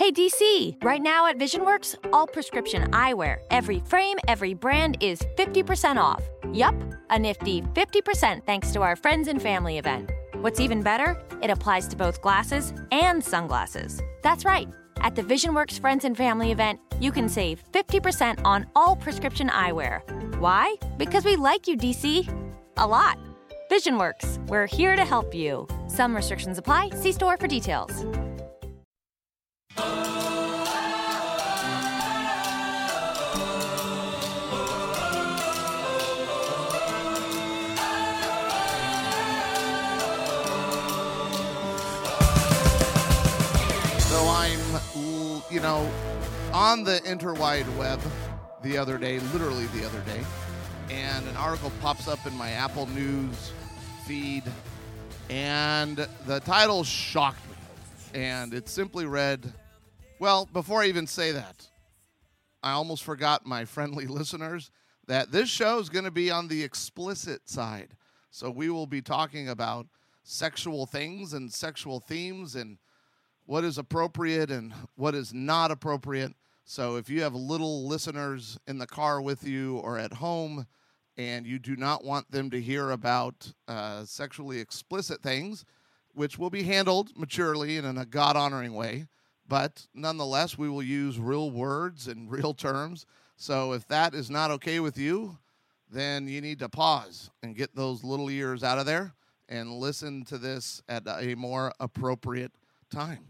Hey DC, right now at VisionWorks, all prescription eyewear, every frame, every brand is 50% off. Yup, a nifty 50% thanks to our friends and family event. What's even better, it applies to both glasses and sunglasses. That's right. At the VisionWorks Friends and Family event, you can save 50% on all prescription eyewear. Why? Because we like you, DC. A lot. VisionWorks, we're here to help you. Some restrictions apply. See store for details. So I'm, you know, on the interwide web the other day, literally the other day, and an article pops up in my Apple News feed, and the title shocked me. And it simply read, well, before I even say that, I almost forgot my friendly listeners that this show is going to be on the explicit side. So we will be talking about sexual things and sexual themes and what is appropriate and what is not appropriate. So if you have little listeners in the car with you or at home and you do not want them to hear about uh, sexually explicit things, which will be handled maturely and in a God honoring way, but nonetheless, we will use real words and real terms. So if that is not okay with you, then you need to pause and get those little ears out of there and listen to this at a more appropriate time.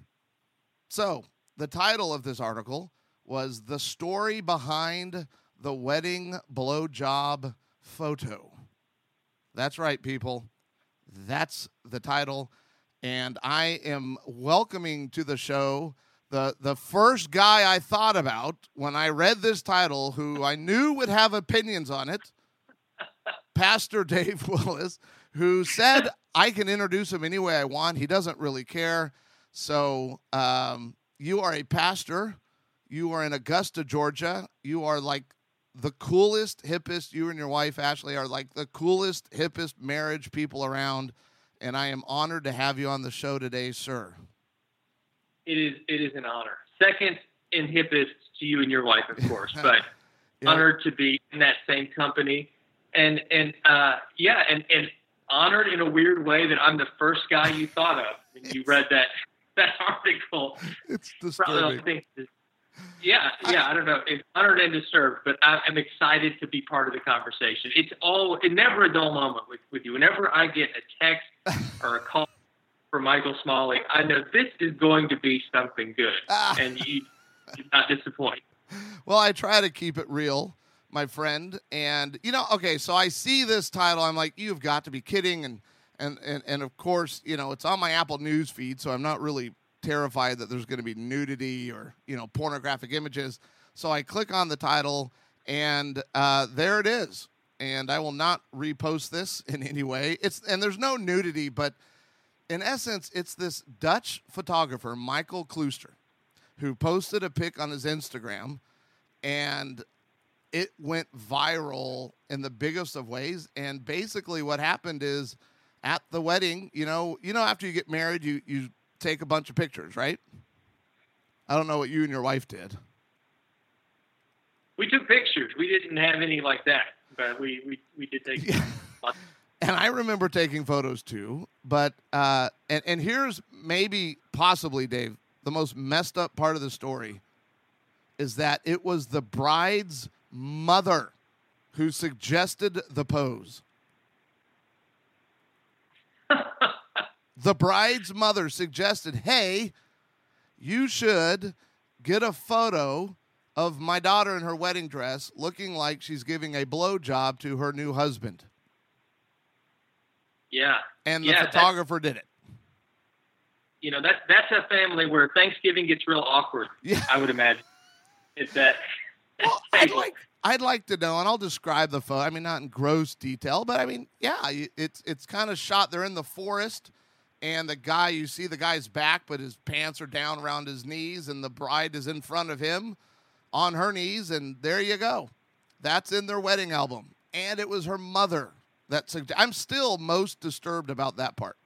So, the title of this article was The Story Behind the Wedding Blowjob Photo. That's right, people. That's the title. And I am welcoming to the show the, the first guy I thought about when I read this title, who I knew would have opinions on it, Pastor Dave Willis, who said I can introduce him any way I want. He doesn't really care. So um, you are a pastor. You are in Augusta, Georgia. You are like the coolest, hippest. You and your wife Ashley are like the coolest, hippest marriage people around. And I am honored to have you on the show today, sir. It is it is an honor. Second in hippest to you and your wife, of course, but Yeah. honored to be in that same company, and and uh, yeah, and and honored in a weird way that I'm the first guy you thought of when you read that that article. It's disturbing. yeah, yeah, I don't know. It's honored and disturbed, but I, I'm excited to be part of the conversation. It's all, it's never a dull moment with, with you. Whenever I get a text or a call from Michael Smalley, I know this is going to be something good, Ah. and you do not disappoint. Well, I try to keep it real, my friend. And you know, okay, so I see this title, I'm like, you've got to be kidding. And and and, and of course, you know, it's on my Apple News feed, so I'm not really terrified that there's going to be nudity or you know pornographic images. So I click on the title, and uh, there it is. And I will not repost this in any way. It's and there's no nudity, but in essence, it's this Dutch photographer, Michael Klooster, who posted a pic on his Instagram and it went viral in the biggest of ways. And basically what happened is at the wedding, you know, you know, after you get married, you, you take a bunch of pictures, right? I don't know what you and your wife did. We took pictures. We didn't have any like that, but we we, we did take. Yeah. And I remember taking photos too, but uh, and and here's maybe possibly Dave the most messed up part of the story is that it was the bride's mother who suggested the pose. the bride's mother suggested, "Hey, you should get a photo of my daughter in her wedding dress, looking like she's giving a blowjob to her new husband." Yeah, and the Yeah, photographer did it. you know that that's a family where Thanksgiving gets real awkward. Yeah. I would imagine. It's that. Well, I'd like I'd like to know, and I'll describe the photo. I mean, not in gross detail, but I mean, yeah, it's it's kind of shot. They're in the forest, and the guy you see the guy's back, but his pants are down around his knees, and the bride is in front of him, on her knees, and there you go. That's in their wedding album, and it was her mother that. Sugge- I'm still most disturbed about that part.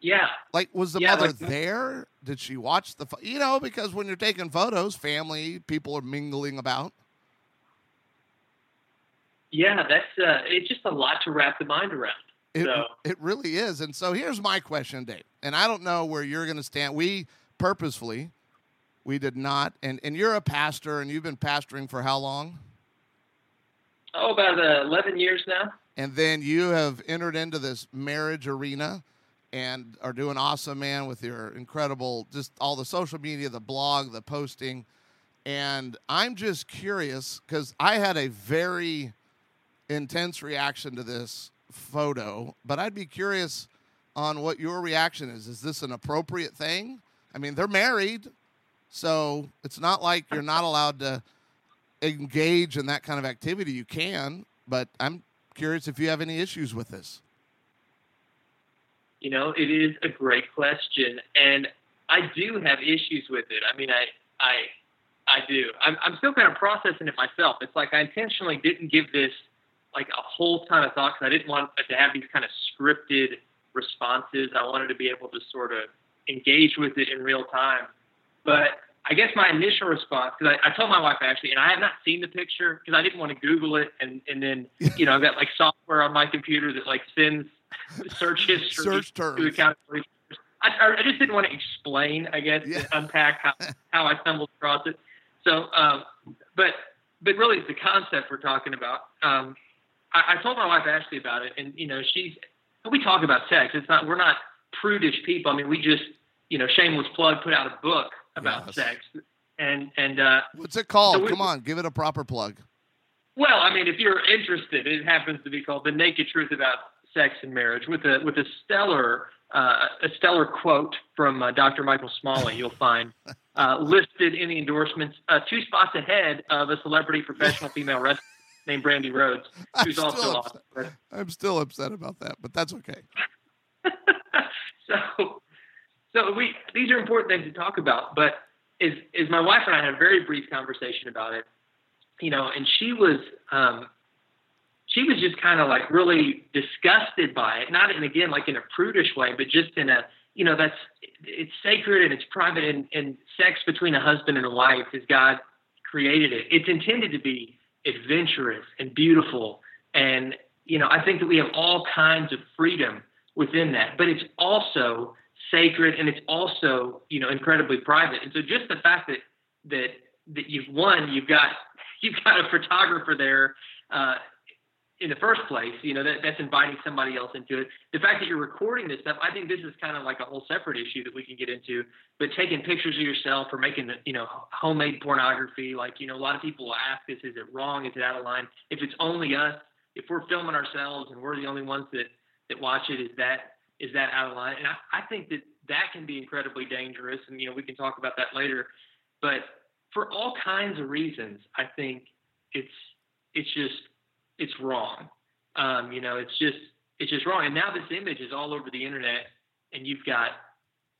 Yeah. Like, was the Yeah, mother like- there? Did she watch the? You know, because when you're taking photos, family, people are mingling about. Yeah, that's uh, it's just a lot to wrap the mind around. It, So- it really is. And so here's my question, Dave. And I don't know where you're going to stand. We purposefully, we did not. And, and you're a pastor and you've been pastoring for how long? Oh, about uh, eleven years now. And then you have entered into this marriage arena and are doing awesome, man, with your incredible, just all the social media, the blog, the posting. And I'm just curious because I had a very intense reaction to this photo, but I'd be curious on what your reaction is. Is this an appropriate thing? I mean, they're married, so it's not like you're not allowed to engage in that kind of activity. You can, but I'm curious if you have any issues with this. You know, it is a great question, and I do have issues with it. I mean, I, I, I do. I'm, I'm still kind of processing it myself. It's like I intentionally didn't give this like a whole ton of thought because I didn't want to have these kind of scripted responses. I wanted to be able to sort of engage with it in real time. But I guess my initial response, because I, I told my wife actually, and I have not seen the picture because I didn't want to Google it, and and then you know I've got like software on my computer that like sends search history Search to terms. calculator. I, I just didn't want to explain, I guess, Yeah. unpack how, how I stumbled across it. So, um, but but really, it's the concept we're talking about. Um, I, I told my wife Ashley about it, and you know, she's we talk about sex. It's not we're not prudish people. I mean, we just you know, shameless plug, put out a book about Yes. sex, and and uh, What's it called? So we- Come on, give it a proper plug. well, I mean, if you're interested, it happens to be called "The Naked Truth About Sex and Marriage" with a with a stellar uh, a stellar quote from uh, Dr. Michael Smalley. You'll find uh, listed in the endorsements, uh, two spots ahead of a celebrity professional female wrestler named Brandi Rhodes, I'm who's still also awesome. I'm still upset about that, but that's okay. so, so we these are important things to talk about. But is is my wife and I had a very brief conversation about it, you know, and she was um, she was just kind of like really disgusted by it, not in again like in a prudish way, but just in a you know that's it's sacred and it's private and, and sex between a husband and a wife as God created it. It's intended to be adventurous and beautiful and you know I think that we have all kinds of freedom within that, but it's also sacred and it's also you know incredibly private. And so just the fact that that that you've won, you've got you've got a photographer there uh, in the first place. You know that that's inviting somebody else into it. The fact that you're recording this stuff, I think this is kind of like a whole separate issue that we can get into. But taking pictures of yourself or making the you know homemade pornography, like you know a lot of people ask us, is it wrong? Is it out of line? If it's only us, if we're filming ourselves and we're the only ones that that watch it, is that is that out of line? And I, I think that that can be incredibly dangerous. And you know we can talk about that later. But for all kinds of reasons, I think it's it's just it's wrong. Um, you know, it's just it's just wrong. And now this image is all over the internet, and you've got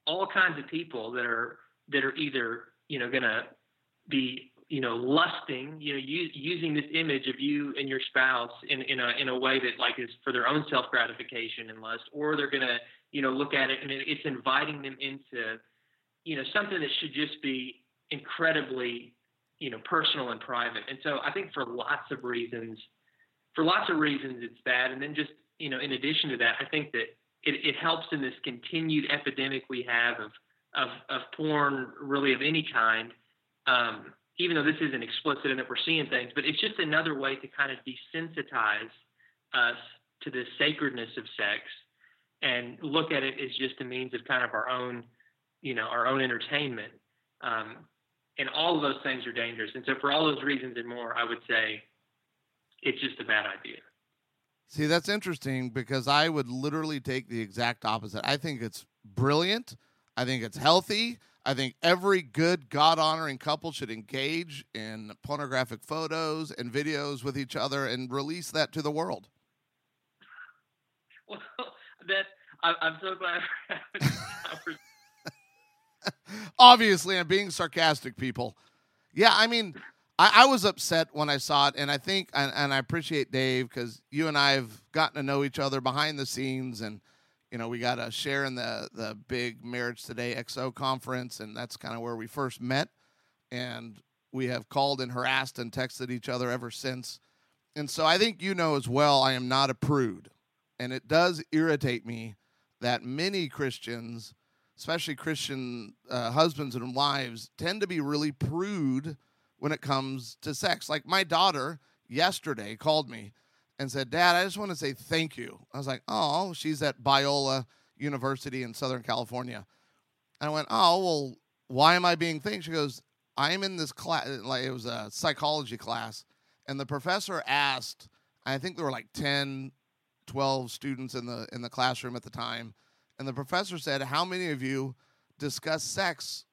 all kinds of people that are that are either you know going to be you know lusting, you know, u- using this image of you and your spouse in in a in a way that like is for their own self gratification and lust, or they're to you know look at it and it's inviting them into you know something that should just be incredibly you know personal and private. And so I think for lots of reasons, for lots of reasons it's bad. And then just you know in addition to that, I think that it, it helps in this continued epidemic we have of of, of porn really of any kind. Um, even though this isn't explicit and that we're seeing things, but it's just another way to kind of desensitize us to the sacredness of sex and look at it as just a means of kind of our own, you know, our own entertainment. Um, and all of those things are dangerous. And so for all those reasons and more, I would say it's just a bad idea. See, that's interesting because I would literally take the exact opposite. I think it's brilliant. I think it's healthy. I think every good God honoring couple should engage in pornographic photos and videos with each other and release that to the world. Well, that I, I'm so glad. we're having this conversation. Obviously, I'm being sarcastic, people. Yeah, I mean, I, I was upset when I saw it, and I think, and, and I appreciate Dave because you and I have gotten to know each other behind the scenes, and you know, we got to share in the the big Marriage Today XO conference, and that's kind of where we first met. And we have called and harassed and texted each other ever since. And so I think you know as well, I am not a prude. And it does irritate me that many Christians, especially Christian uh, husbands and wives, tend to be really prude when it comes to sex. Like my daughter yesterday called me and said, Dad, I just want to say thank you. I was like, Oh, she's at Biola University in Southern California. And I went, Oh, well, why am I being thanked? She goes, I'm in this class, like it was a psychology class, and the professor asked, I think there were like 10, 12 students in the in the classroom at the time, and the professor said, "How many of you discuss sex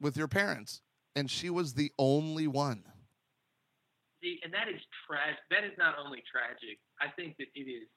with your parents?" And she was the only one. See, and that is tragic. That is not only tragic. I think that it is,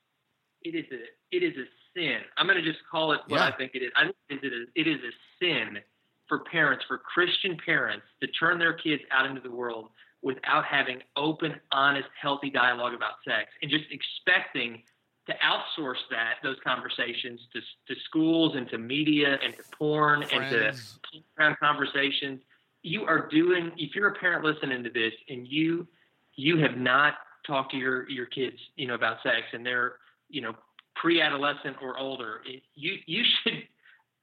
it is a, it is a sin. I'm going to just call it what Yeah. I think it is. I think it is, it is a sin for parents, for Christian parents, to turn their kids out into the world without having open, honest, healthy dialogue about sex, and just expecting to outsource that those conversations to to schools and to media and to porn and to playground conversations. You are doing. If you're a parent listening to this and you you have not talked to your your kids, you know, about sex, and they're you know pre-adolescent or older, it, you you should.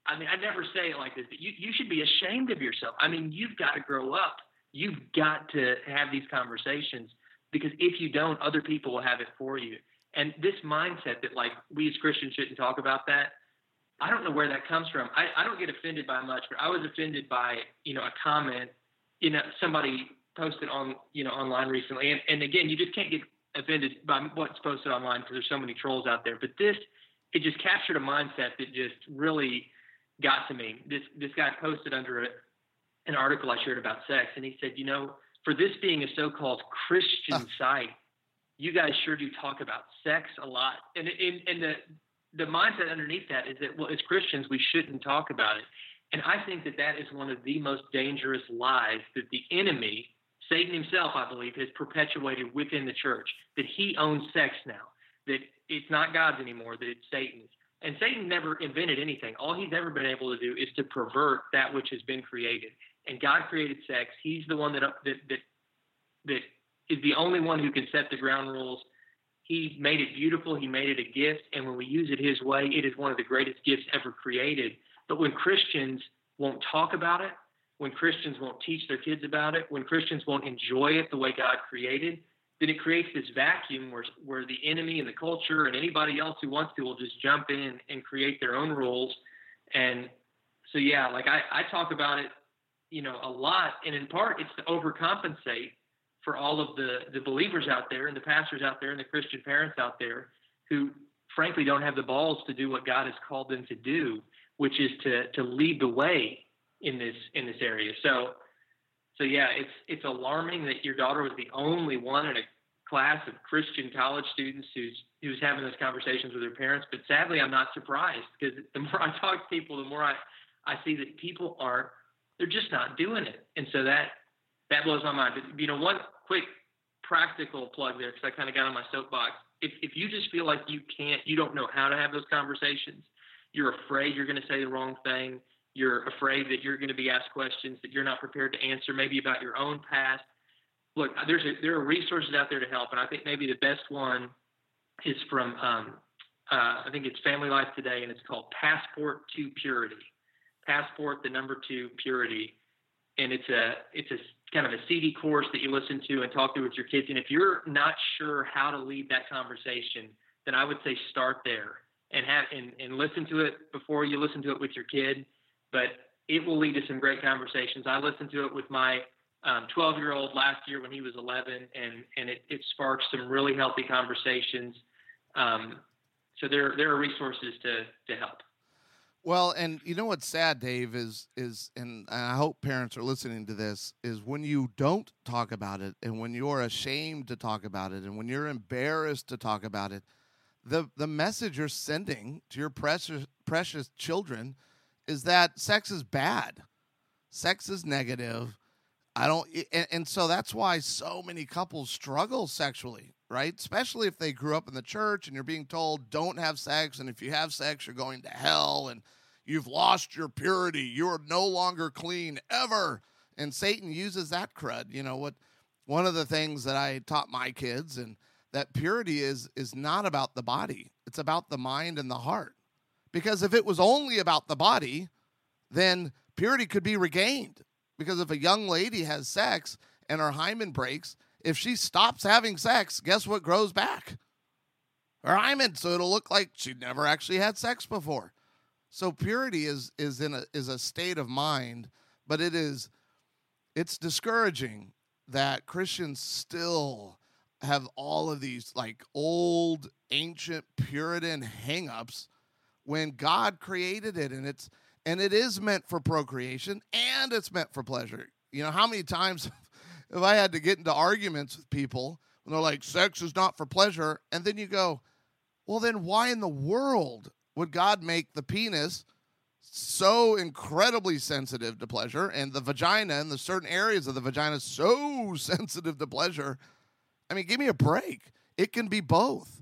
I mean, I never say it like this, but you you should be ashamed of yourself. I mean, you've got to grow up. You've got to have these conversations because if you don't, other people will have it for you. And this mindset that like we as Christians shouldn't talk about that, I don't know where that comes from. I, I don't get offended by much, but I was offended by you know a comment, you know, somebody posted on you know online recently, and, and again, you just can't get offended by what's posted online because there's so many trolls out there. But this, it just captured a mindset that just really got to me. This this guy posted under a, an article I shared about sex, and he said, you know, for this being a so-called Christian ah. site, you guys sure do talk about sex a lot, and and, and the the mindset underneath that is that well, as Christians, we shouldn't talk about it. And I think that that is one of the most dangerous lies that the enemy, Satan himself, I believe, has perpetuated within the church. That he owns sex now. That it's not God's anymore. That it's Satan's. And Satan never invented anything. All he's ever been able to do is to pervert that which has been created. And God created sex. He's the one that that that, that is the only one who can set the ground rules. He made it beautiful. He made it a gift. And when we use it His way, it is one of the greatest gifts ever created. But when Christians won't talk about it, when Christians won't teach their kids about it, when Christians won't enjoy it the way God created, then it creates this vacuum where, where the enemy and the culture and anybody else who wants to will just jump in and create their own rules. And so, yeah, like I, I talk about it, you know, a lot. And in part, it's to overcompensate for all of the, the believers out there and the pastors out there and the Christian parents out there who frankly don't have the balls to do what God has called them to do, which is to, to lead the way in this, in this area. So, so yeah, it's, it's alarming that your daughter was the only one in a class of Christian college students who's, who's having those conversations with their parents. But sadly, I'm not surprised because the more I talk to people, the more I, I see that people are, they're just not doing it. And so that, that blows my mind. But, you know, one quick practical plug there, because I kind of got on my soapbox. If, if you just feel like you can't, you don't know how to have those conversations, you're afraid you're going to say the wrong thing, you're afraid that you're going to be asked questions that you're not prepared to answer, maybe about your own past. Look, there's a, there are resources out there to help, and I think maybe the best one is from um, uh, I think it's Family Life Today, and it's called Passport to Purity. Passport, the number two, purity, and it's a it's a kind of a CD course that you listen to and talk to with your kids. And if you're not sure how to lead that conversation, then I would say start there and have and, and listen to it before you listen to it with your kid. But it will lead to some great conversations. I listened to it with my 12 um, year old last year when he was 11, and and it, it sparked some really healthy conversations. Um, so there there are resources to to help. Well, and you know what's sad, Dave, is is and I hope parents are listening to this, is when you don't talk about it and when you're ashamed to talk about it and when you're embarrassed to talk about it, the the message you're sending to your precious precious children is that sex is bad. Sex is negative. I don't, and, and so that's why so many couples struggle sexually, right? Especially if they grew up in the church and you're being told don't have sex, and if you have sex, you're going to hell, and you've lost your purity. You are no longer clean ever. And Satan uses that crud. You know what? One of the things that I taught my kids and that purity is is not about the body. It's about the mind and the heart. Because if it was only about the body, then purity could be regained. Because if a young lady has sex and her hymen breaks, if she stops having sex, guess what grows back? Her hymen. So it'll look like she never actually had sex before. So purity is is in a is a state of mind, but it is it's discouraging that Christians still have all of these like old ancient puritan hangups when God created it and it's and it is meant for procreation and it's meant for pleasure. You know, how many times have I had to get into arguments with people when they're like, sex is not for pleasure? And then you go, well, then why in the world would God make the penis so incredibly sensitive to pleasure and the vagina and the certain areas of the vagina so sensitive to pleasure? I mean, give me a break. It can be both.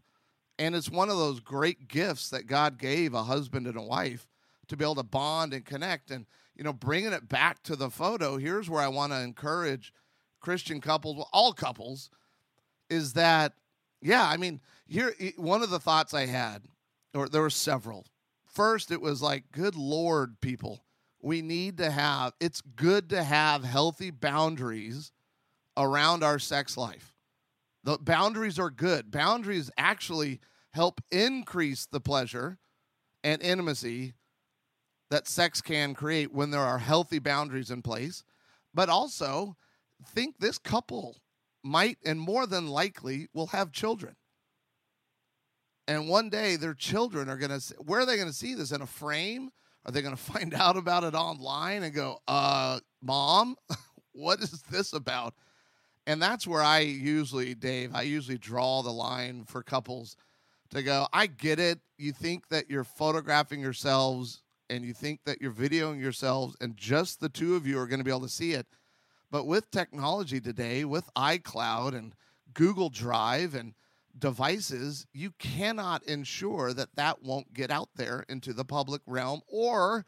And it's one of those great gifts that God gave a husband and a wife to be able to bond and connect. And, you know, bringing it back to the photo, here's where I want to encourage Christian couples, all couples, is that, yeah, I mean, here, one of the thoughts I had, or there were several. First, it was like, good Lord, people, we need to have, it's good to have healthy boundaries around our sex life. The boundaries are good. Boundaries actually help increase the pleasure and intimacy that sex can create when there are healthy boundaries in place. But also, think this couple might and more than likely will have children. And one day their children are going to, where are they going to see this? In a frame? Are they going to find out about it online and go, uh, mom, what is this about? And that's where I usually, Dave, I usually draw the line for couples to go, I get it. You think that you're photographing yourselves and you think that you're videoing yourselves and just the two of you are going to be able to see it. But with technology today, with iCloud and Google Drive and devices, you cannot ensure that that won't get out there into the public realm or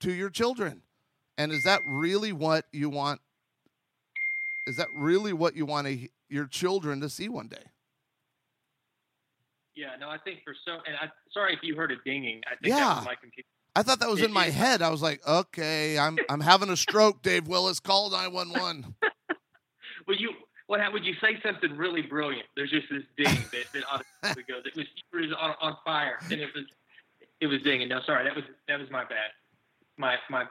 to your children. And is that really what you want? Is that really what you want to, your children to see one day? Yeah, no, I think for so, and I sorry if you heard it dinging. I think yeah. that was my computer. I thought that was in my head. I was like, okay, I'm I'm having a stroke. Dave Willis, call nine one one. Well, you what would you say something really brilliant? There's just this ding that, that automatically goes. It was, it was on, on fire, and it was it was dinging. No, sorry, that was that was my bad. My my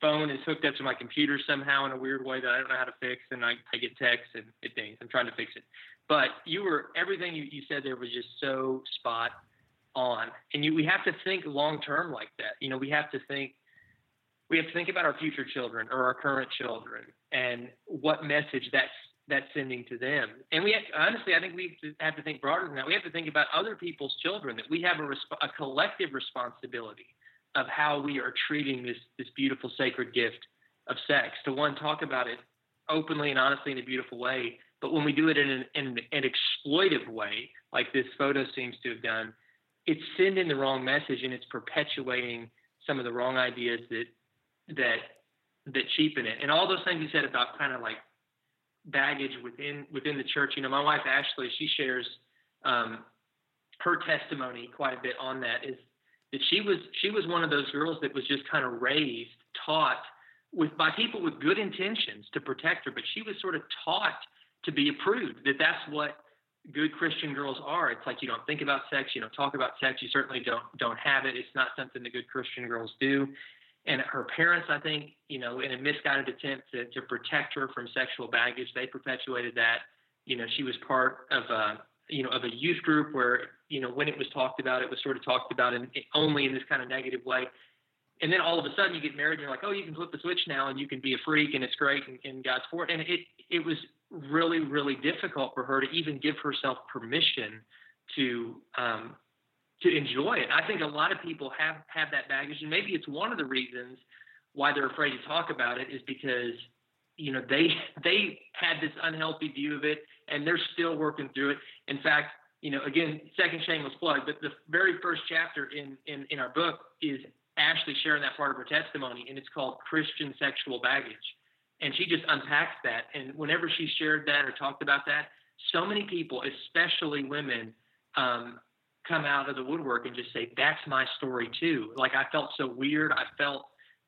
phone is hooked up to my computer somehow in a weird way that I don't know how to fix, and I, I get texts and it. I'm trying to fix it. But you were everything you, you said there was just so spot on, and you we have to think long term like that. You know, we have to think we have to think about our future children or our current children and what message that's that's sending to them. And we have, honestly, I think we have to think broader than that. We have to think about other people's children. That we have a, resp- a collective responsibility of how we are treating this this beautiful sacred gift of sex. To one, talk about it openly and honestly in a beautiful way, but when we do it in an, in an exploitive way, like this photo seems to have done, it's sending the wrong message and it's perpetuating some of the wrong ideas that that that cheapen it. And all those things you said about kind of like baggage within within the church. You know, my wife Ashley, she shares um, her testimony quite a bit on that. Is that she was she was one of those girls that was just kind of raised, taught with by people with good intentions to protect her, but she was sort of taught to be approved. That that's what good Christian girls are. It's like you don't think about sex, you don't talk about sex, you certainly don't don't have it. It's not something that good Christian girls do. And her parents, I think, you know, in a misguided attempt to, to protect her from sexual baggage, they perpetuated that. You know, she was part of a you know of a youth group where you know when it was talked about, it was sort of talked about in only in this kind of negative way. And then all of a sudden you get married and you're like, oh, you can flip the switch now and you can be a freak and it's great and, and God's for it. And it it was really, really difficult for her to even give herself permission to um, to enjoy it. I think a lot of people have have that baggage, and maybe it's one of the reasons why they're afraid to talk about it is because you know, they they had this unhealthy view of it, and they're still working through it. In fact, you know, again, second shameless plug, but the very first chapter in in, in our book is Ashley sharing that part of her testimony, and it's called Christian Sexual Baggage. And she just unpacks that. And whenever she shared that or talked about that, so many people, especially women, um, come out of the woodwork and just say, "That's my story too." Like I felt so weird. I felt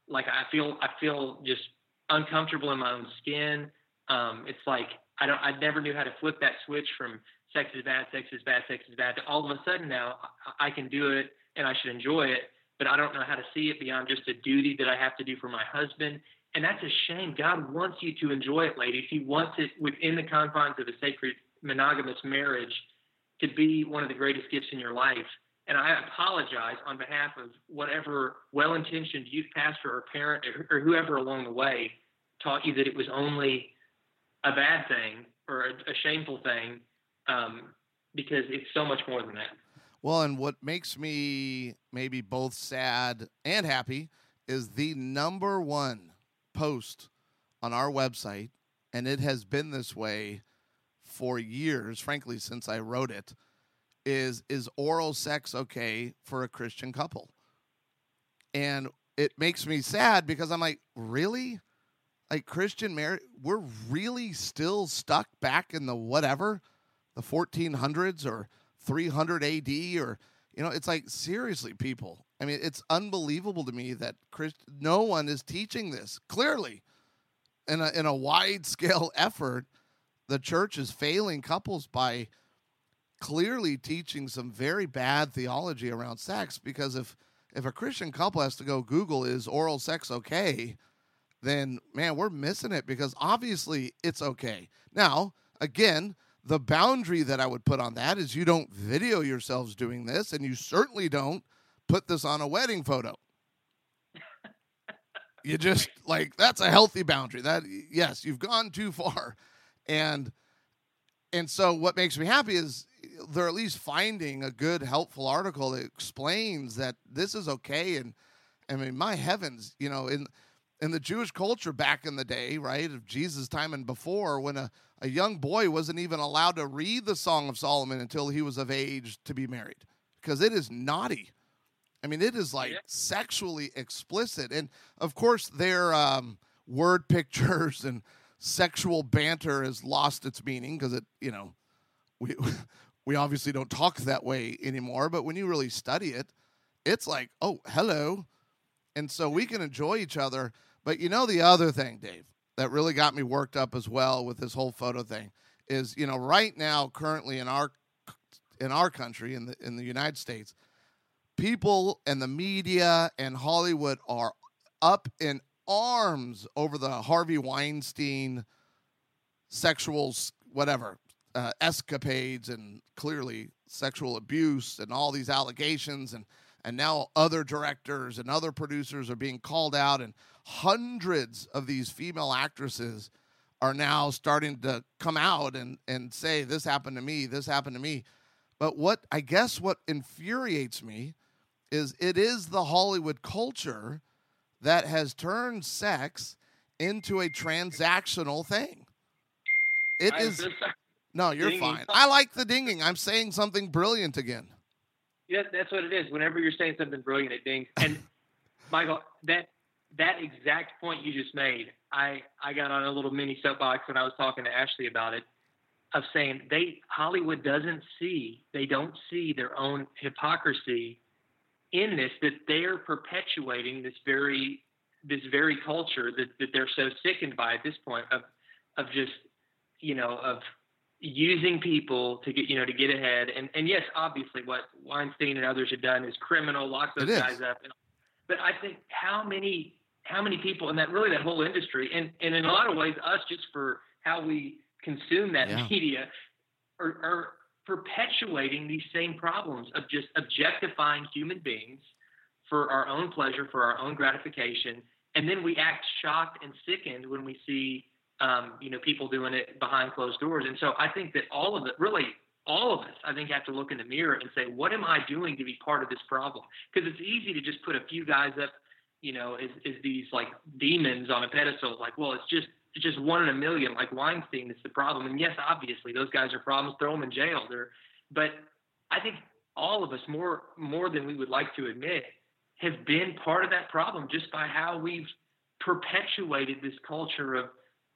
like I feel I feel just uncomfortable in my own skin. Um, it's like I don't I never knew how to flip that switch from sex is bad, sex is bad, sex is bad to all of a sudden now I, can do it and I should enjoy it, but I don't know how to see it beyond just a duty that I have to do for my husband. And that's a shame. God wants you to enjoy it, ladies. He wants it within the confines of a sacred monogamous marriage to be one of the greatest gifts in your life. And I apologize on behalf of whatever well intentioned youth pastor or parent or whoever along the way taught you that it was only a bad thing or a, a shameful thing um, because it's so much more than that. Well, and what makes me maybe both sad and happy is the number one post on our website, and it has been this way for years, frankly, since I wrote it, is is oral sex okay for a Christian couple? And it makes me sad because I'm like, really? Like Christian marriage, we're really still stuck back in the whatever, the 1400s or 300 AD or you know, it's like seriously, people. I mean, it's unbelievable to me that Christ, no one is teaching this clearly in a in a wide scale effort the church is failing couples by clearly teaching some very bad theology around sex because if if a Christian couple has to go Google is oral sex okay, then man, we're missing it because obviously it's okay. Now, again, the boundary that I would put on that is you don't video yourselves doing this and you certainly don't put this on a wedding photo. you just like that's a healthy boundary. That yes, you've gone too far and and so what makes me happy is uh, they're at least finding a good helpful article that explains that this is okay and i mean my heavens you know in in the jewish culture back in the day right of jesus time and before when a, a young boy wasn't even allowed to read the song of solomon until he was of age to be married because it is naughty i mean it is like yeah. sexually explicit and of course their um, word pictures and sexual banter has lost its meaning because it, you know, we we obviously don't talk that way anymore. But when you really study it, it's like, oh, hello, and so we can enjoy each other. But you know, the other thing, Dave, that really got me worked up as well with this whole photo thing is, you know, right now, currently in our in our country in the in the United States, people and the media and Hollywood are up in arms over the Harvey Weinstein sexual whatever uh, escapades and clearly sexual abuse and all these allegations and and now other directors and other producers are being called out and hundreds of these female actresses are now starting to come out and and say this happened to me this happened to me but what i guess what infuriates me is it is the hollywood culture that has turned sex into a transactional thing. It I is. No, you're dinging. fine. I like the dinging. I'm saying something brilliant again. Yeah, that's what it is. Whenever you're saying something brilliant, it dings. And Michael, that that exact point you just made, I I got on a little mini soapbox when I was talking to Ashley about it, of saying they Hollywood doesn't see, they don't see their own hypocrisy in this that they're perpetuating this very this very culture that, that they're so sickened by at this point of of just you know of using people to get you know to get ahead. And and yes obviously what Weinstein and others have done is criminal lock those guys up. And, but I think how many how many people in that really that whole industry and and in a lot of ways us just for how we consume that yeah. media are, are perpetuating these same problems of just objectifying human beings for our own pleasure, for our own gratification, and then we act shocked and sickened when we see, um, you know, people doing it behind closed doors. And so I think that all of it, really, all of us, I think, have to look in the mirror and say, what am I doing to be part of this problem? Because it's easy to just put a few guys up, you know, as, as these like demons on a pedestal. Like, well, it's just just one in a million, like Weinstein, is the problem. And yes, obviously those guys are problems. Throw them in jail. They're, but I think all of us, more more than we would like to admit, have been part of that problem just by how we've perpetuated this culture of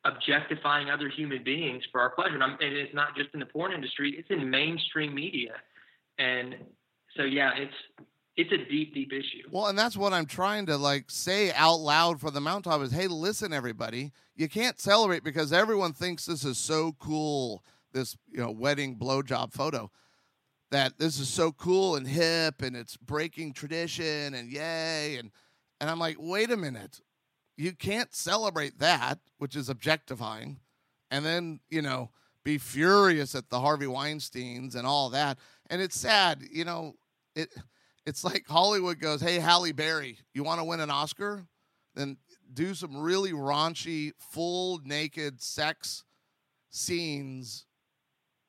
objectifying other human beings for our pleasure. And, and, it's not just in the porn industry; it's in mainstream media. And so, yeah, it's it's a deep, deep issue. Well, and that's what I'm trying to like say out loud for the mountaintop is, hey, listen, everybody, you can't celebrate because everyone thinks this is so cool. This you know wedding blowjob photo that this is so cool and hip and it's breaking tradition and yay and and I'm like, wait a minute, you can't celebrate that, which is objectifying, and then you know be furious at the Harvey Weinstein's and all that. And it's sad, you know it it's like Hollywood goes, "Hey, Halle Berry, you want to win an Oscar? Then do some really raunchy, full naked sex scenes,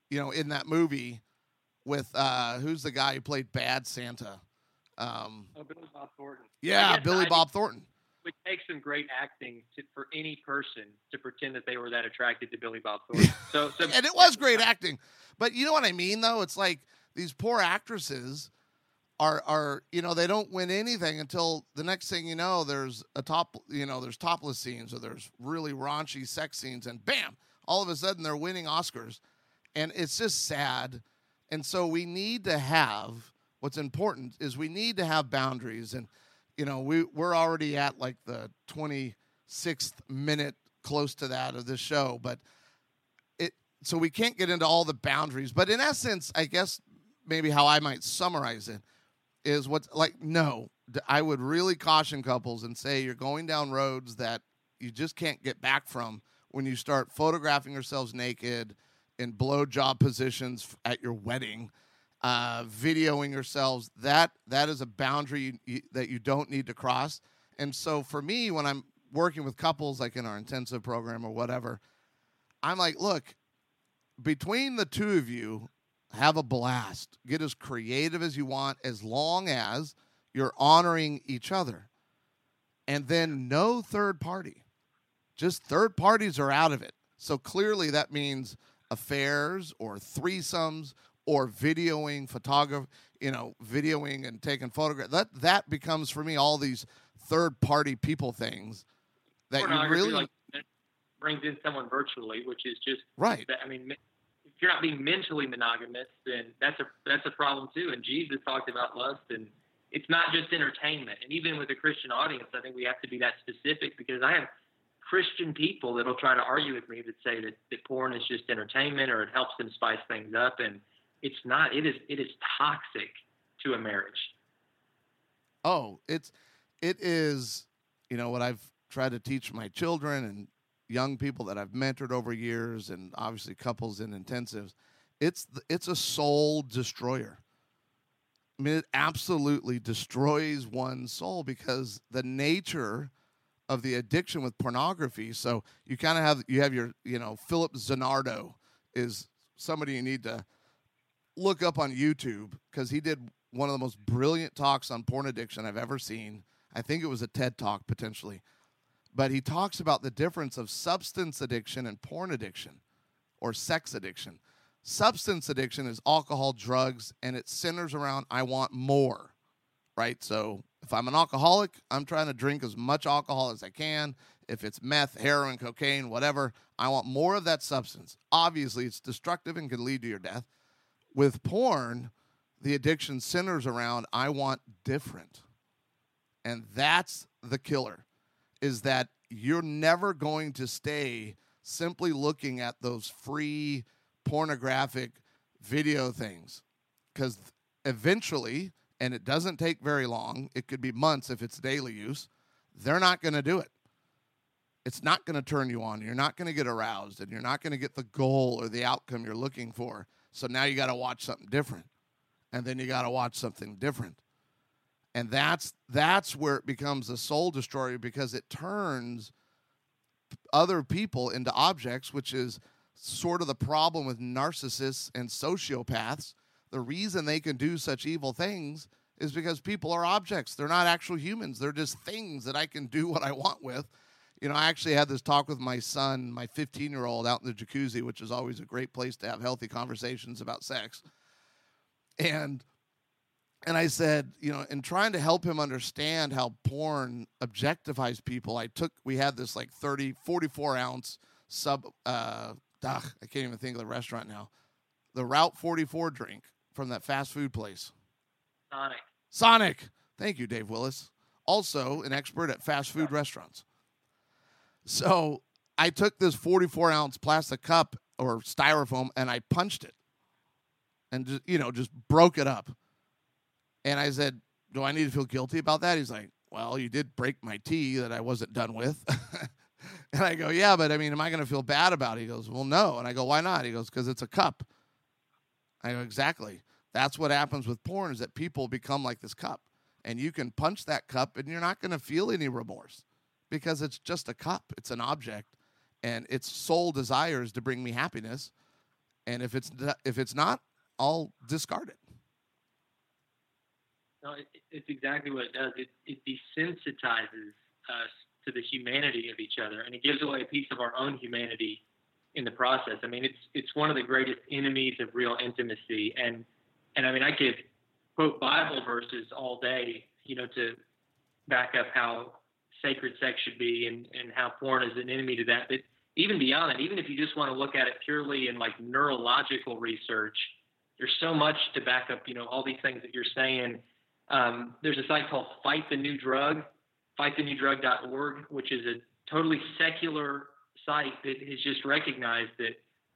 you know, in that movie with uh who's the guy who played Bad Santa? Um, oh, Billy Bob Thornton. Yeah, Billy Bob Thornton. It takes some great acting to, for any person to pretend that they were that attracted to Billy Bob Thornton. So, so and it was great acting, but you know what I mean, though. It's like these poor actresses are are you know they don't win anything until the next thing you know there's a top you know there's topless scenes or there's really raunchy sex scenes and bam all of a sudden they're winning Oscars and it's just sad and so we need to have what's important is we need to have boundaries and you know we we're already at like the 26th minute close to that of this show but it so we can't get into all the boundaries but in essence I guess maybe how I might summarize it is what's like no i would really caution couples and say you're going down roads that you just can't get back from when you start photographing yourselves naked in blowjob positions at your wedding uh, videoing yourselves that that is a boundary you, you, that you don't need to cross and so for me when i'm working with couples like in our intensive program or whatever i'm like look between the two of you have a blast. Get as creative as you want, as long as you're honoring each other. And then no third party. Just third parties are out of it. So clearly that means affairs or threesomes or videoing, photography, you know, videoing and taking photographs. That that becomes for me all these third party people things that you really like brings in someone virtually, which is just right. I mean, if you're not being mentally monogamous, then that's a that's a problem too. And Jesus talked about lust, and it's not just entertainment. And even with a Christian audience, I think we have to be that specific because I have Christian people that'll try to argue with me that say that, that porn is just entertainment or it helps them spice things up, and it's not. It is it is toxic to a marriage. Oh, it's it is. You know what I've tried to teach my children and young people that I've mentored over years, and obviously couples in intensives, it's it's a soul destroyer. I mean, it absolutely destroys one's soul because the nature of the addiction with pornography. So you kind of have you have your you know Philip Zimbardo is somebody you need to look up on YouTube because he did one of the most brilliant talks on porn addiction I've ever seen. I think it was a TED talk potentially but he talks about the difference of substance addiction and porn addiction or sex addiction. Substance addiction is alcohol, drugs, and it centers around I want more, right? So if I'm an alcoholic, I'm trying to drink as much alcohol as I can. If it's meth, heroin, cocaine, whatever, I want more of that substance. Obviously, it's destructive and can lead to your death. With porn, the addiction centers around I want different. And that's the killer is that you're never going to stay simply looking at those free pornographic video things. Because eventually and it doesn't take very long it could be months if it's daily use they're not going to do it. It's not going to turn you on. You're not going to get aroused and you're not going to get the goal or the outcome you're looking for so now you got to watch something different. And then you got to watch something different. And that's that's where it becomes a soul destroyer because it turns other people into objects which is sort of the problem with narcissists and sociopaths. The reason they can do such evil things is because people are objects. They're not actual humans. They're just things that i can do what i want with you know, I actually had this talk with my son, my 15 year old, out in the jacuzzi, which is always a great place to have healthy conversations about sex. And and I said, you know, in trying to help him understand how porn objectifies people, I took we had this like 30, 44 ounce sub uh ugh, I can't even think of the restaurant now. The Route 44 drink from that fast food place. Sonic. Sonic. Thank you, Dave Willis. Also an expert at fast food restaurants. So I took this 44 ounce plastic cup or styrofoam and I punched it and just, you know, just broke it up. And I said, Do I need to feel guilty about that? He's like, Well, you did break my tea that I wasn't done with. and I go, Yeah, but I mean, am I going to feel bad about it? He goes, Well, no. And I go, Why not? He goes, Because it's a cup. I go, Exactly. That's what happens with porn is that people become like this cup. And you can punch that cup and you're not going to feel any remorse because it's just a cup, it's an object. And its sole desire is to bring me happiness. And if it's if it's not, I'll discard it. No, it, it's exactly what it does. It, it desensitizes us to the humanity of each other, and it gives away a piece of our own humanity in the process. I mean, it's it's one of the greatest enemies of real intimacy, and and I mean, I could quote Bible verses all day, you know, to back up how sacred sex should be and and how porn is an enemy to that. But even beyond that, even if you just want to look at it purely in like neurological research, there's so much to back up, you know, all these things that you're saying um, there's a site called Fight the New Drug, fightthenewdrug.org, which is a totally secular site that has just recognized that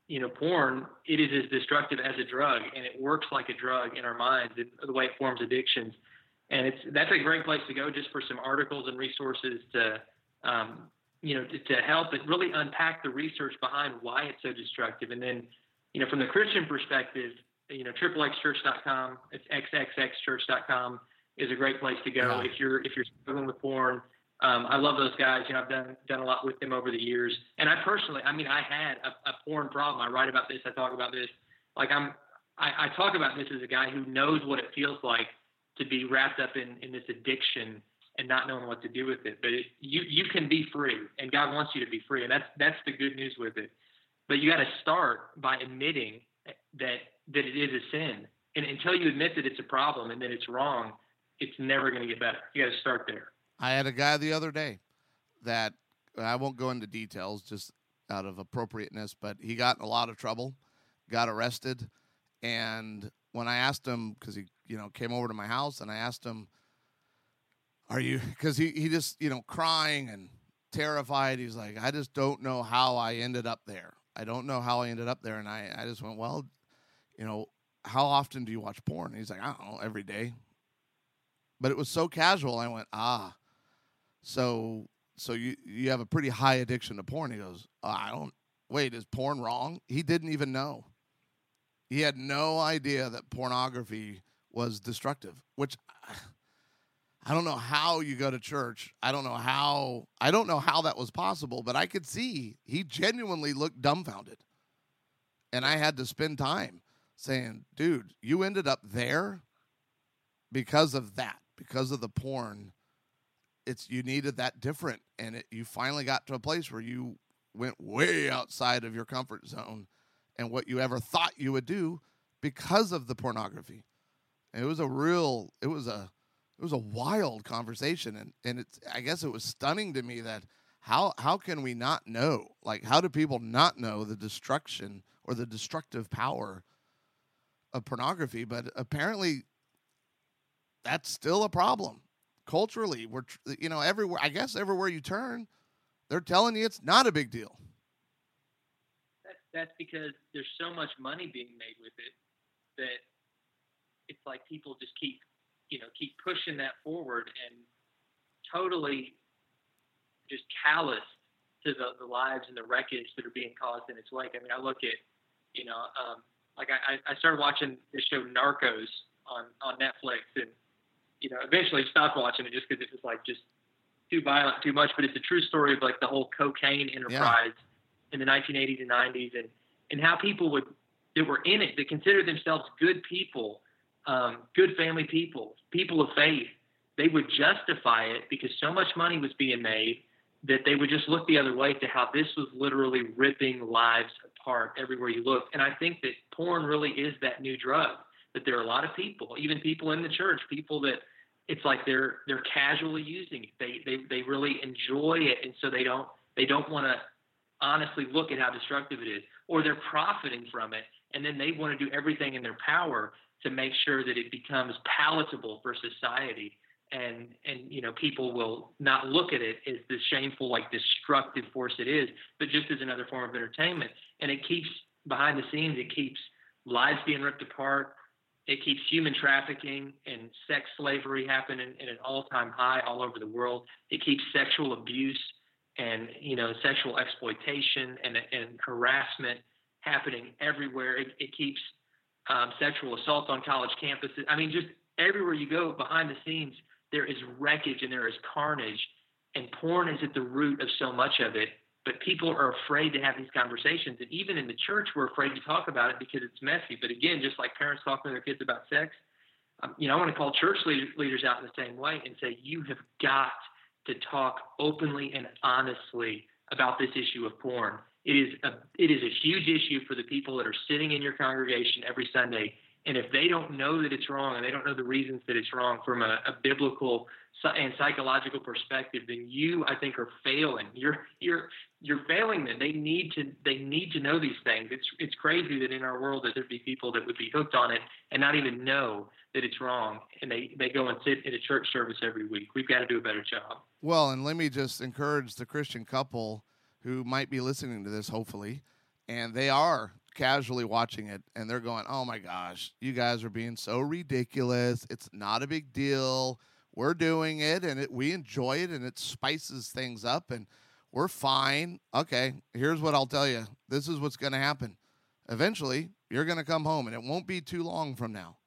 you know porn it is as destructive as a drug and it works like a drug in our minds the way it forms addictions and it's that's a great place to go just for some articles and resources to um, you know to, to help it really unpack the research behind why it's so destructive and then you know from the christian perspective you know, triplexchurch.com, it's xxxchurch.com is a great place to go yeah. if you're if you're struggling with porn. Um, I love those guys. You know, I've done done a lot with them over the years. And I personally, I mean, I had a, a porn problem. I write about this. I talk about this. Like I'm, I, I talk about this as a guy who knows what it feels like to be wrapped up in in this addiction and not knowing what to do with it. But it, you you can be free, and God wants you to be free, and that's that's the good news with it. But you got to start by admitting that that it is a sin. And until you admit that it's a problem and that it's wrong, it's never going to get better. You got to start there. I had a guy the other day that I won't go into details just out of appropriateness, but he got in a lot of trouble, got arrested, and when I asked him because he you know came over to my house and I asked him, "Are you?" Because he he just you know crying and terrified. He's like, "I just don't know how I ended up there. I don't know how I ended up there." And I I just went, "Well, you know, how often do you watch porn? And he's like, I don't know, every day. But it was so casual. I went, ah, so so you you have a pretty high addiction to porn. He goes, oh, I don't. Wait, is porn wrong? He didn't even know. He had no idea that pornography was destructive. Which I don't know how you go to church. I don't know how. I don't know how that was possible. But I could see he genuinely looked dumbfounded, and I had to spend time saying, dude, you ended up there because of that, because of the porn. It's you needed that different, and it, you finally got to a place where you went way outside of your comfort zone and what you ever thought you would do because of the pornography. And it was a real, it was a, it was a wild conversation, and and it's I guess it was stunning to me that how how can we not know? Like how do people not know the destruction or the destructive power of pornography, but apparently that's still a problem culturally. We're you know everywhere. I guess everywhere you turn, they're telling you it's not a big deal. That's because there's so much money being made with it that it's like people just keep you know keep pushing that forward and totally just callous to the, the lives and the wreckage that are being caused in its wake. I mean, I look at you know um, like I, I started watching the show Narcos on on Netflix, and you know, eventually stopped watching it just because it was like just too violent, too much. But it's a true story of like the whole cocaine enterprise yeah. In the 1980s and 90s, and and how people would that were in it that considered themselves good people, um, good family people, people of faith. They would justify it because so much money was being made that they would just look the other way to how this was literally ripping lives apart everywhere you look. And I think that porn really is that new drug. That there are a lot of people, even people in the church, people that it's like they're they're casually using it. They they they really enjoy it, and so they don't they don't want to honestly look at how destructive it is, or they're profiting from it, and then they want to do everything in their power to make sure that it becomes palatable for society and and you know people will not look at it as the shameful like destructive force it is but just as another form of entertainment. And it keeps behind the scenes it keeps lives being ripped apart. It keeps human trafficking and sex slavery happening at an all-time high all over the world. It keeps sexual abuse and you know sexual exploitation and, and harassment happening everywhere it, it keeps um, sexual assault on college campuses i mean just everywhere you go behind the scenes there is wreckage and there is carnage, and porn is at the root of so much of it. But people are afraid to have these conversations, and even in the church, we're afraid to talk about it because it's messy. But again, just like parents talking to their kids about sex, um, you know, I want to call church leaders out in the same way and say you have got to talk openly and honestly about this issue of porn. It is a it is a huge issue for the people that are sitting in your congregation every Sunday and if they don't know that it's wrong and they don't know the reasons that it's wrong from a, a biblical and psychological perspective, then you, I think, are failing. You're you're you're failing them. They need to they need to know these things. It's it's crazy that in our world that there'd be people that would be hooked on it and not even know that it's wrong, and they they go and sit in a church service every week. We've got to do a better job. Well, and let me just encourage the Christian couple who might be listening to this, hopefully, and they are casually watching it and they're going, "Oh my gosh, you guys are being so ridiculous. It's not a big deal. We're doing it and it, we enjoy it and it spices things up and we're fine. Okay, here's what I'll tell you. This is what's going to happen. Eventually, you're going to come home and it won't be too long from now.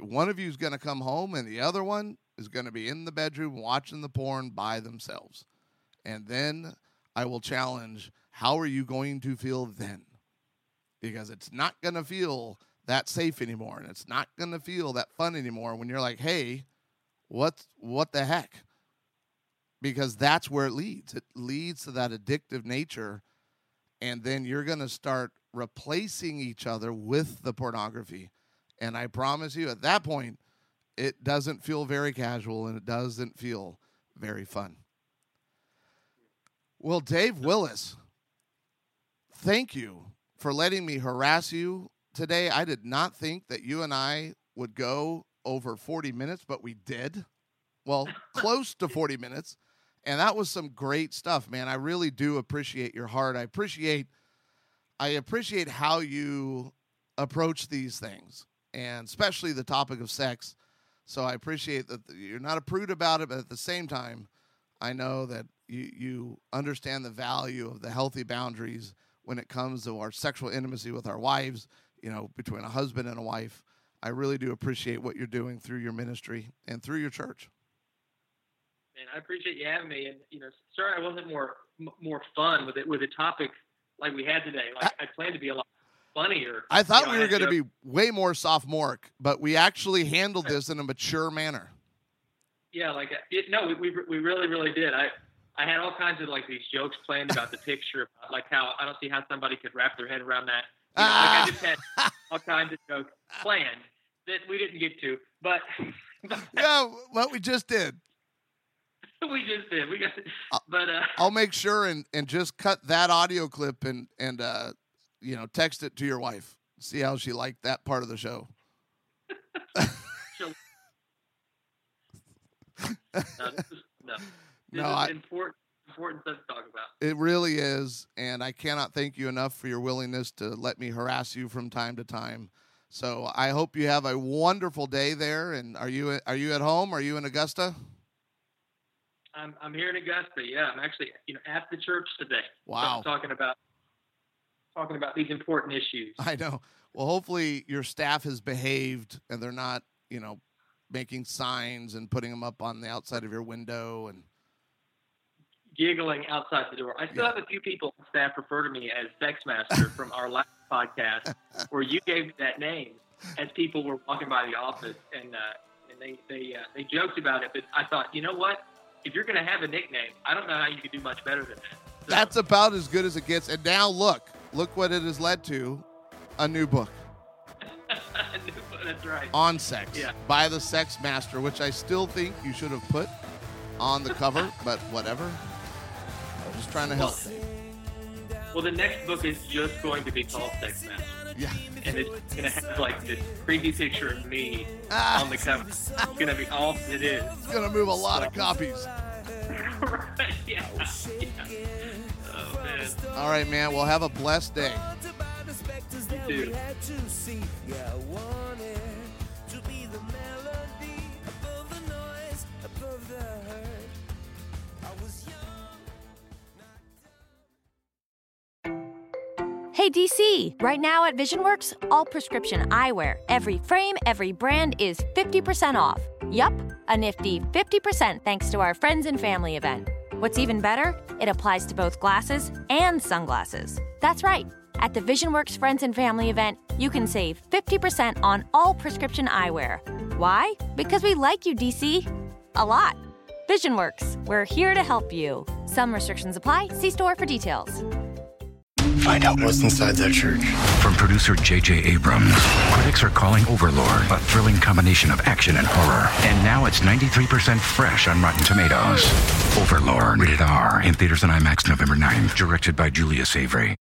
One of you is going to come home and the other one is going to be in the bedroom watching the porn by themselves. And then I will challenge, how are you going to feel then? Because it's not going to feel that safe anymore and it's not going to feel that fun anymore when you're like, "Hey, what what the heck?" Because that's where it leads. It leads to that addictive nature and then you're going to start replacing each other with the pornography. And I promise you at that point it doesn't feel very casual and it doesn't feel very fun. Well, Dave Willis, thank you for letting me harass you today. I did not think that you and I would go over 40 minutes, but we did. Well, close to 40 minutes. And that was some great stuff, man. I really do appreciate your heart. I appreciate I appreciate how you approach these things, and especially the topic of sex. So I appreciate that you're not a prude about it, but at the same time, I know that you, you understand the value of the healthy boundaries when it comes to our sexual intimacy with our wives, you know, between a husband and a wife. I really do appreciate what you're doing through your ministry and through your church. And I appreciate you having me. And you know, sorry I wasn't more more fun with it with a topic like we had today. Like I, I planned to be a lot funnier. I thought you know, we were going to be way more sophomoric, but we actually handled this in a mature manner. Yeah, like it, no, we, we we really really did. I I had all kinds of like these jokes planned about the picture, about, like how I don't see how somebody could wrap their head around that. You know, like I just had all kinds of jokes planned that we didn't get to, but yeah, what we just did. we just did. We got, but uh, I'll make sure and and just cut that audio clip and and uh, you know text it to your wife. See how she liked that part of the show. no, no no, I, important important stuff to talk about. It really is, and I cannot thank you enough for your willingness to let me harass you from time to time. So I hope you have a wonderful day there. And are you are you at home? Are you in Augusta? I'm I'm here in Augusta. Yeah, I'm actually you know at the church today. Wow, so talking about talking about these important issues. I know. Well, hopefully your staff has behaved and they're not you know making signs and putting them up on the outside of your window and giggling outside the door. I still yeah. have a few people on staff refer to me as Sex Master from our last podcast, where you gave me that name as people were walking by the office, and uh, and they they uh, they joked about it. But I thought, you know what? if you're going to have a nickname, I don't know how you could do much better than that. So, That's about as good as it gets. And now look, look what it has led to a new book A new book that's right. on sex Yeah. by the Sex Master, which I still think you should have put on the cover, but whatever. Just trying to help. Well, the next book is just going to be called Sex Master. Yeah. and it's gonna have like this creepy picture of me Ah. on the cover. It's gonna be all it is. It's going to move a lot of copies. right? Yeah. yeah. Oh man. All right, man. Well, have a blessed day. You too. DC! Right now at VisionWorks, all prescription eyewear, every frame, every brand is 50% off. Yup, a nifty 50% thanks to our friends and family event. What's even better, it applies to both glasses and sunglasses. That's right. At the VisionWorks Friends and Family event, you can save 50% on all prescription eyewear. Why? Because we like you, DC. A lot. VisionWorks, we're here to help you. Some restrictions apply. See store for details. Find out what's inside that church. From producer J.J. Abrams, critics are calling Overlord a thrilling combination of action and horror. And now it's 93% fresh on Rotten Tomatoes. Overlord, rated R, in theaters and IMAX November 9th, directed by Julius Avery.